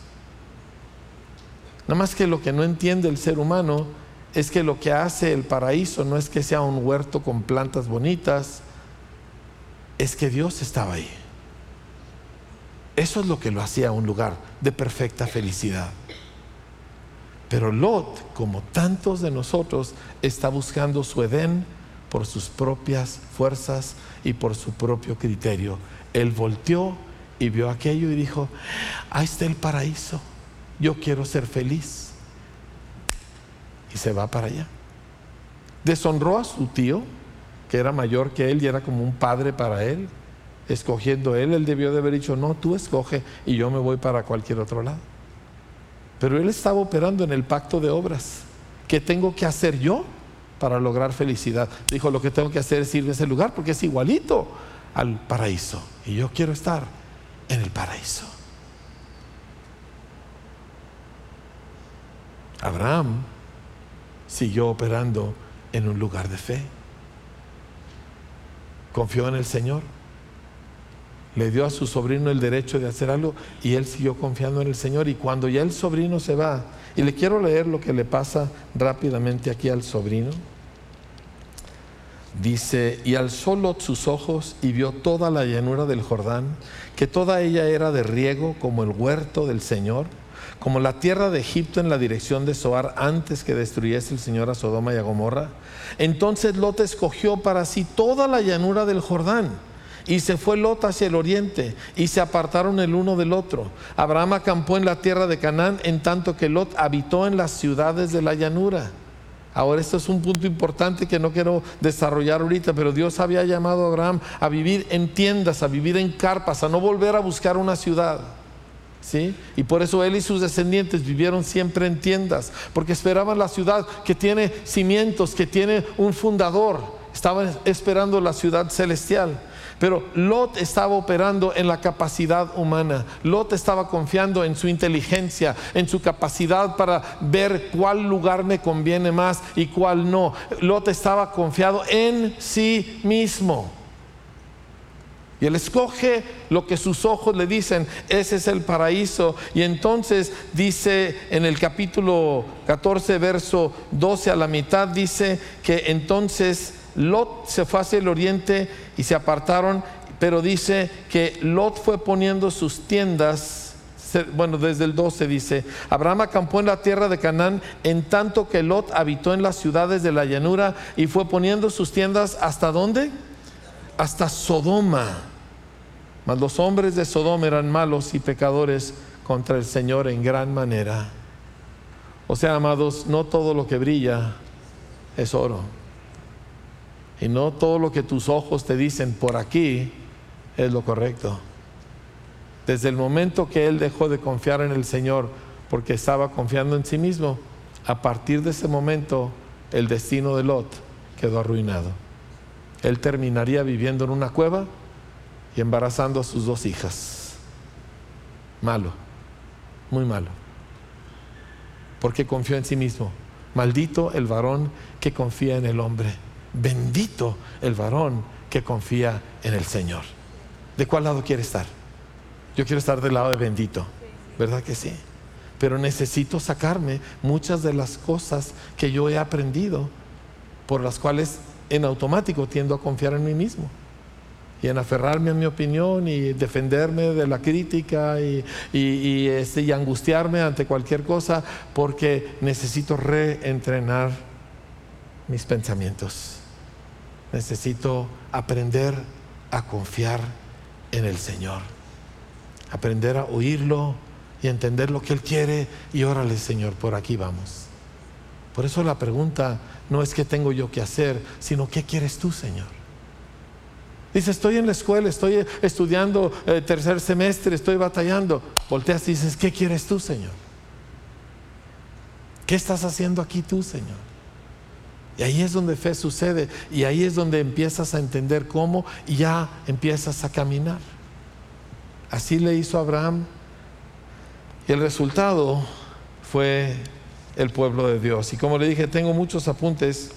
Nada más que lo que no entiende el ser humano es que lo que hace el paraíso no es que sea un huerto con plantas bonitas, es que Dios estaba ahí. Eso es lo que lo hacía un lugar de perfecta felicidad. Pero Lot, como tantos de nosotros, está buscando su Edén por sus propias fuerzas y por su propio criterio. Él volteó y vio aquello y dijo, ahí está el paraíso, yo quiero ser feliz. Y se va para allá. Deshonró a su tío, que era mayor que él y era como un padre para él, escogiendo él, él debió de haber dicho, no, tú escoge y yo me voy para cualquier otro lado. Pero él estaba operando en el pacto de obras. ¿Qué tengo que hacer yo para lograr felicidad? Dijo, lo que tengo que hacer es ir a ese lugar porque es igualito al paraíso. Y yo quiero estar en el paraíso. Abraham siguió operando en un lugar de fe. Confió en el Señor. Le dio a su sobrino el derecho de hacer algo y él siguió confiando en el Señor. Y cuando ya el sobrino se va, y le quiero leer lo que le pasa rápidamente aquí al sobrino. Dice, y alzó Lot sus ojos y vio toda la llanura del Jordán, que toda ella era de riego como el huerto del Señor, como la tierra de Egipto en la dirección de Soar antes que destruyese el Señor a Sodoma y a Gomorra. Entonces Lot escogió para sí toda la llanura del Jordán. Y se fue Lot hacia el oriente y se apartaron el uno del otro. Abraham acampó en la tierra de Canaán en tanto que Lot habitó en las ciudades de la llanura. Ahora, esto es un punto importante que no quiero desarrollar ahorita, pero Dios había llamado a Abraham a vivir en tiendas, a vivir en carpas, a no volver a buscar una ciudad. ¿Sí? Y por eso él y sus descendientes vivieron siempre en tiendas, porque esperaban la ciudad que tiene cimientos, que tiene un fundador. Estaban esperando la ciudad celestial. Pero Lot estaba operando en la capacidad humana. Lot estaba confiando en su inteligencia, en su capacidad para ver cuál lugar me conviene más y cuál no. Lot estaba confiado en sí mismo. Y él escoge lo que sus ojos le dicen, ese es el paraíso. Y entonces dice en el capítulo 14, verso 12 a la mitad, dice que entonces Lot se fue hacia el oriente y se apartaron, pero dice que Lot fue poniendo sus tiendas, bueno, desde el 12 dice, Abraham acampó en la tierra de Canaán, en tanto que Lot habitó en las ciudades de la llanura y fue poniendo sus tiendas hasta dónde? Hasta Sodoma. Mas los hombres de Sodoma eran malos y pecadores contra el Señor en gran manera. O sea, amados, no todo lo que brilla es oro. Y no todo lo que tus ojos te dicen por aquí es lo correcto. Desde el momento que él dejó de confiar en el Señor porque estaba confiando en sí mismo, a partir de ese momento el destino de Lot quedó arruinado. Él terminaría viviendo en una cueva y embarazando a sus dos hijas. Malo, muy malo. Porque confió en sí mismo. Maldito el varón que confía en el hombre. Bendito el varón que confía en el Señor. ¿De cuál lado quiere estar? Yo quiero estar del lado de bendito, ¿verdad que sí? Pero necesito sacarme muchas de las cosas que yo he aprendido, por las cuales en automático tiendo a confiar en mí mismo y en aferrarme a mi opinión y defenderme de la crítica y, y, este, y angustiarme ante cualquier cosa porque necesito reentrenar mis pensamientos necesito aprender a confiar en el Señor, aprender a oírlo y entender lo que Él quiere y órale Señor, por aquí vamos. Por eso la pregunta no es qué tengo yo que hacer, sino qué quieres tú, Señor. Dice, estoy en la escuela, estoy estudiando el tercer semestre, estoy batallando. Volteas y dices, ¿qué quieres tú, Señor? ¿Qué estás haciendo aquí tú, Señor? Y ahí es donde fe sucede y ahí es donde empiezas a entender cómo y ya empiezas a caminar. Así le hizo Abraham y el resultado fue el pueblo de Dios. Y como le dije, tengo muchos apuntes,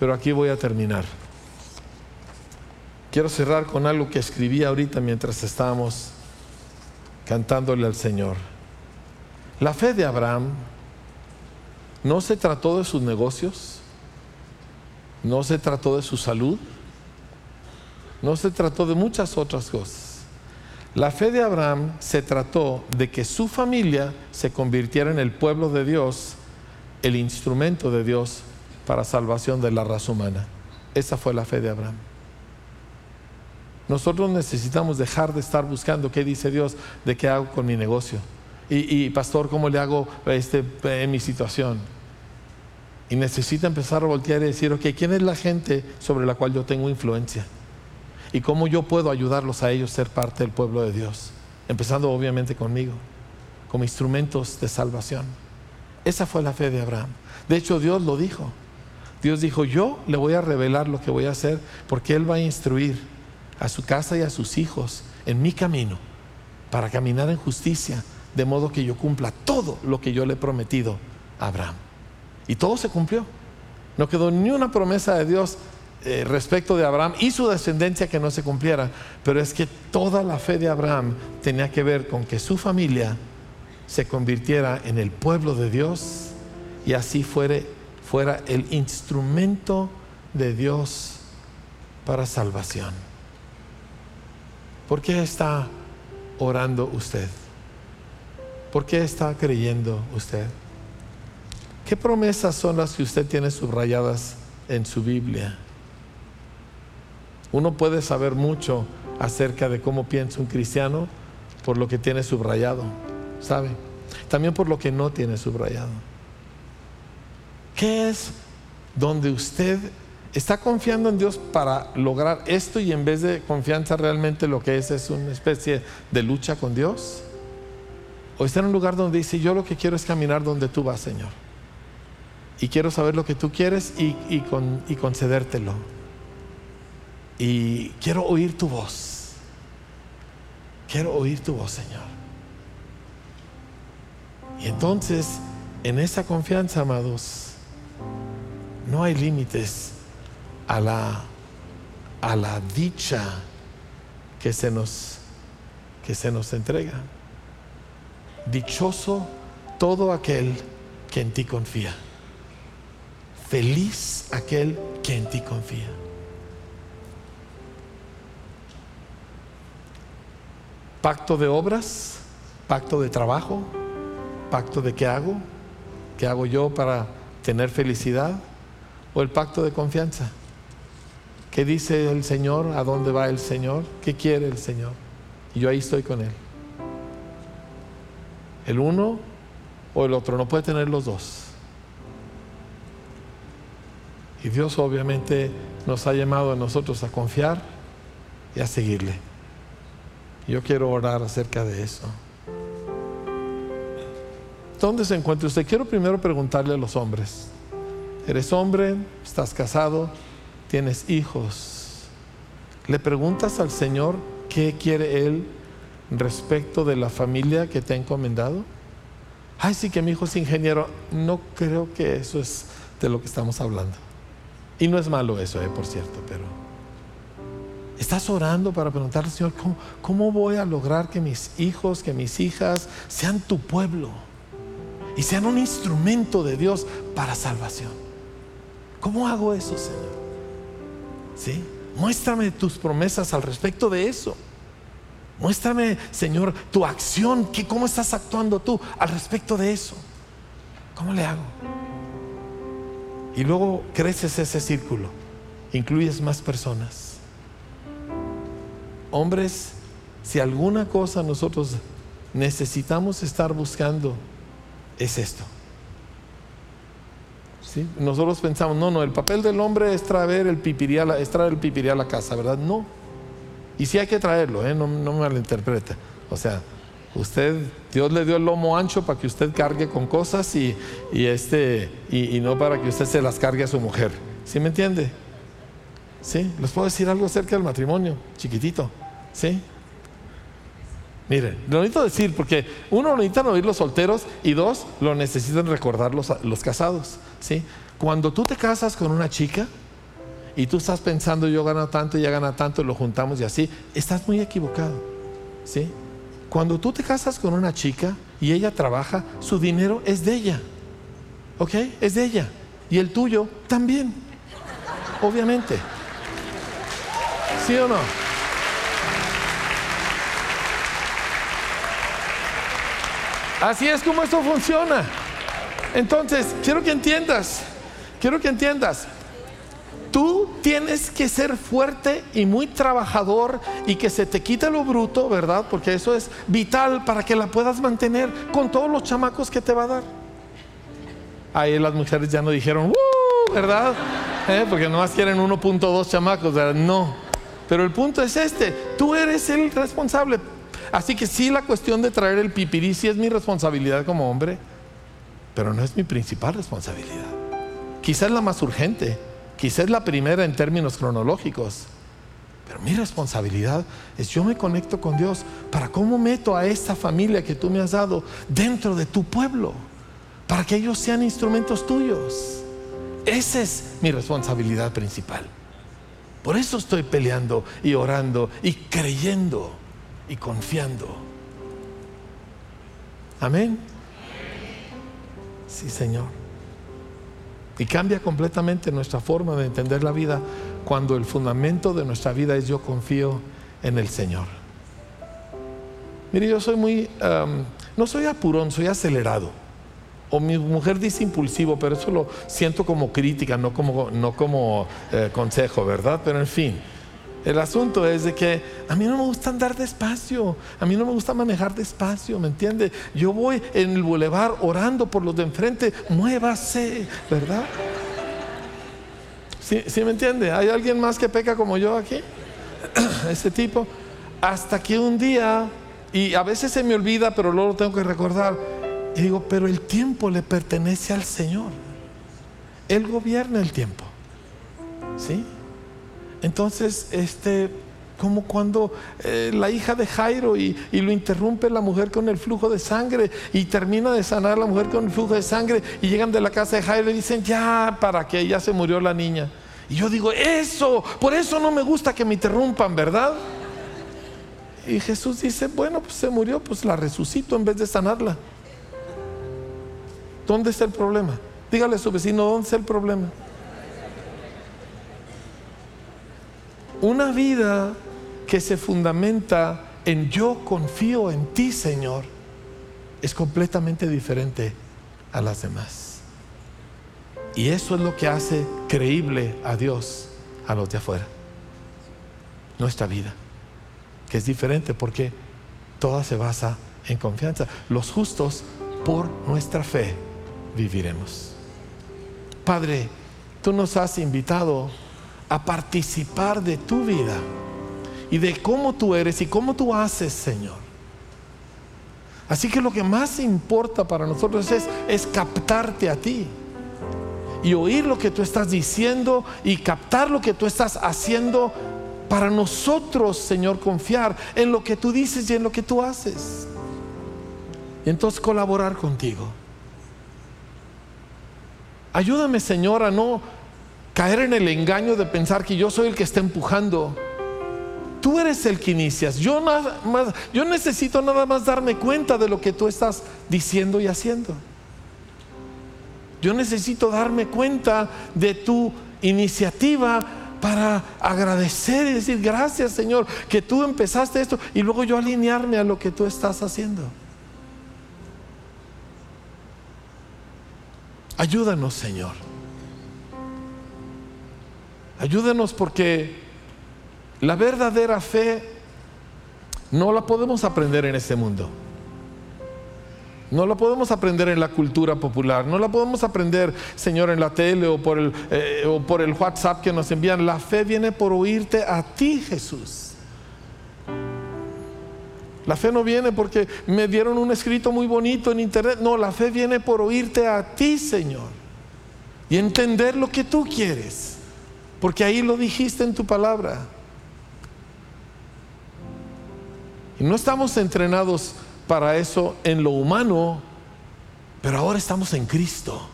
pero aquí voy a terminar. Quiero cerrar con algo que escribí ahorita mientras estábamos cantándole al Señor. La fe de Abraham no se trató de sus negocios, no se trató de su salud, no se trató de muchas otras cosas. La fe de Abraham se trató de que su familia se convirtiera en el pueblo de Dios, el instrumento de Dios para salvación de la raza humana. Esa fue la fe de Abraham. Nosotros necesitamos dejar de estar buscando qué dice Dios de qué hago con mi negocio. Y, pastor, ¿cómo le hago este, en mi situación? Y necesita empezar a voltear y decir, ok, ¿quién es la gente sobre la cual yo tengo influencia? Y cómo yo puedo ayudarlos a ellos a ser parte del pueblo de Dios. Empezando obviamente conmigo, como instrumentos de salvación. Esa fue la fe de Abraham. De hecho, Dios lo dijo. Dios dijo, yo le voy a revelar lo que voy a hacer porque Él va a instruir a su casa y a sus hijos en mi camino para caminar en justicia, de modo que yo cumpla todo lo que yo le he prometido a Abraham. Y todo se cumplió. No quedó ni una promesa de Dios eh, respecto de Abraham y su descendencia que no se cumpliera, pero es que toda la fe de Abraham tenía que ver con que su familia se convirtiera en el pueblo de Dios y así fuera el instrumento de Dios para salvación. ¿Por qué está orando usted? ¿Por qué está creyendo usted? ¿Qué promesas son las que usted tiene subrayadas en su Biblia? Uno puede saber mucho acerca de cómo piensa un cristiano por lo que tiene subrayado, ¿sabe? También por lo que no tiene subrayado. ¿Qué es donde usted está confiando en Dios para lograr esto y en vez de confianza realmente lo que es es una especie de lucha con Dios? ¿O está en un lugar donde dice, yo lo que quiero es caminar donde tú vas, Señor? Y quiero saber lo que tú quieres y, y concedértelo. Y quiero oír tu voz. Quiero oír tu voz, Señor. Y entonces, en esa confianza, amados, no hay límites a la, a la dicha que se nos, que se nos entrega. Dichoso todo aquel que en ti confía. Feliz aquel que en ti confía. Pacto de obras, pacto de trabajo, pacto de qué hago, qué hago yo para tener felicidad, o el pacto de confianza. ¿Qué dice el Señor? ¿A dónde va el Señor? ¿Qué quiere el Señor? Y yo ahí estoy con Él. El uno o el otro, no puede tener los dos. Y Dios obviamente nos ha llamado a nosotros a confiar y a seguirle. Yo quiero orar acerca de eso. ¿Dónde se encuentra usted? Quiero primero preguntarle a los hombres. ¿Eres hombre? ¿Estás casado? tienes hijos, le preguntas al Señor qué quiere Él respecto de la familia que te ha encomendado. Ay, sí que mi hijo es ingeniero. No creo que eso es de lo que estamos hablando. Y no es malo eso, eh, por cierto, pero estás orando para preguntarle, Señor, ¿cómo, ¿cómo voy a lograr que mis hijos, que mis hijas sean tu pueblo y sean un instrumento de Dios para salvación? ¿Cómo hago eso, Señor? ¿Sí? Muéstrame tus promesas al respecto de eso. Muéstrame, Señor, tu acción, que, cómo estás actuando tú al respecto de eso. ¿Cómo le hago? Y luego creces ese círculo, incluyes más personas. Hombres, si alguna cosa nosotros necesitamos estar buscando, es esto. Nosotros pensamos, no, no, el papel del hombre es traer el pipirí a la, traer el pipirí a la casa, ¿verdad? No. Y sí hay que traerlo, ¿eh? no, no me malinterprete. O sea, usted, Dios le dio el lomo ancho para que usted cargue con cosas y, este, y, no para que usted se las cargue a su mujer. ¿Sí me entiende? ¿Sí? ¿Les puedo decir algo acerca del matrimonio? Chiquitito. ¿Sí? Miren, lo necesito decir porque uno necesita oír los solteros y dos, lo necesitan recordar los, los casados. ¿sí? Cuando tú te casas con una chica y tú estás pensando yo gano tanto, ella gana tanto, lo juntamos y así, estás muy equivocado. ¿sí? Cuando tú te casas con una chica y ella trabaja, su dinero es de ella. ¿Ok? Es de ella. Y el tuyo también. Obviamente. ¿Sí o no? Así es como esto funciona. Entonces, quiero que entiendas, quiero que entiendas, tú tienes que ser fuerte y muy trabajador y que se te quite lo bruto, ¿verdad? Porque eso es vital para que la puedas mantener con todos los chamacos que te va a dar. Ahí las mujeres ya no dijeron, ¡Uh! ¿verdad? ¿Eh? Porque nomás quieren 1.2 chamacos, ¿verdad? No. Pero el punto es este, tú eres el responsable. Así que sí, la cuestión de traer el pipirí sí es mi responsabilidad como hombre pero no es mi principal responsabilidad. Quizás la más urgente, quizás la primera en términos cronológicos, pero mi responsabilidad es yo me conecto con Dios para cómo meto a esta familia que tú me has dado dentro de tu pueblo, para que ellos sean instrumentos tuyos. Esa es mi responsabilidad principal. Por eso estoy peleando y orando y creyendo y confiando. Amén. Sí, Señor. Y cambia completamente nuestra forma de entender la vida cuando el fundamento de nuestra vida es yo confío en el Señor. Mire, yo soy muy, no soy apurón, soy acelerado. O mi mujer dice impulsivo, pero eso lo siento como crítica, no como, no como eh, consejo, ¿verdad? Pero en fin. El asunto es de que a mí no me gusta andar despacio, a mí no me gusta manejar despacio, ¿me entiende? Yo voy en el bulevar orando por los de enfrente, muévase, ¿verdad? ¿Sí, ¿Sí, me entiende? ¿Hay alguien más que peca como yo aquí? Ese tipo. Hasta que un día, y a veces se me olvida, pero luego lo tengo que recordar, y digo, pero el tiempo le pertenece al Señor. Él gobierna el tiempo. ¿Sí? Entonces, este, como cuando eh, la hija de Jairo y, lo interrumpe la mujer con el flujo de sangre y termina de sanar la mujer con el flujo de sangre y llegan de la casa de Jairo y dicen, ya, ¿para que Ya se murió la niña. Y yo digo, eso, por eso no me gusta que me interrumpan, ¿verdad? Y Jesús dice, bueno, pues se murió, pues la resucito en vez de sanarla. ¿Dónde está el problema? Dígale a su vecino, ¿dónde está el problema? Una vida que se fundamenta en yo confío en ti, Señor, es completamente diferente a las demás. Y eso es lo que hace creíble a Dios a los de afuera. Nuestra vida, que es diferente porque toda se basa en confianza. Los justos, por nuestra fe, viviremos. Padre, tú nos has invitado a participar de tu vida y de cómo tú eres y cómo tú haces, Señor. Así que lo que más importa para nosotros es, captarte a ti y oír lo que tú estás diciendo y captar lo que tú estás haciendo para nosotros, Señor, confiar en lo que tú dices y en lo que tú haces. Y entonces colaborar contigo. Ayúdame, Señor, a no caer en el engaño de pensar que yo soy el que está empujando. Tú eres el que inicias. Yo, más, yo necesito nada más darme cuenta de lo que tú estás diciendo y haciendo. Yo necesito darme cuenta de tu iniciativa para agradecer y decir gracias Señor que tú empezaste esto y luego yo alinearme a lo que tú estás haciendo. Ayúdanos Señor. Ayúdenos porque la verdadera fe no la podemos aprender en este mundo. No la podemos aprender en la cultura popular, no la podemos aprender, Señor, en la tele o por, el, eh, o por el WhatsApp que nos envían. La fe viene por oírte a ti, Jesús. La fe no viene porque me dieron un escrito muy bonito en internet. No, la fe viene por oírte a ti, Señor. Y entender lo que tú quieres. Porque ahí lo dijiste en tu palabra. Y no estamos entrenados para eso en lo humano, pero ahora estamos en Cristo.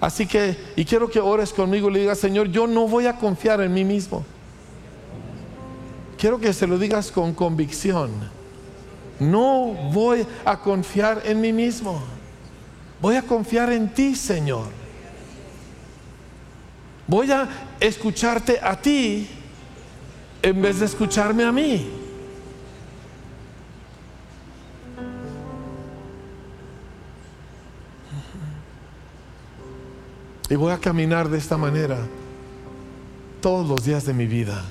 Así que, y quiero que ores conmigo y le digas, Señor, yo no voy a confiar en mí mismo. Quiero que se lo digas con convicción. No voy a confiar en mí mismo. Voy a confiar en ti, Señor. Voy a escucharte a ti en vez de escucharme a mí. Y voy a caminar de esta manera todos los días de mi vida.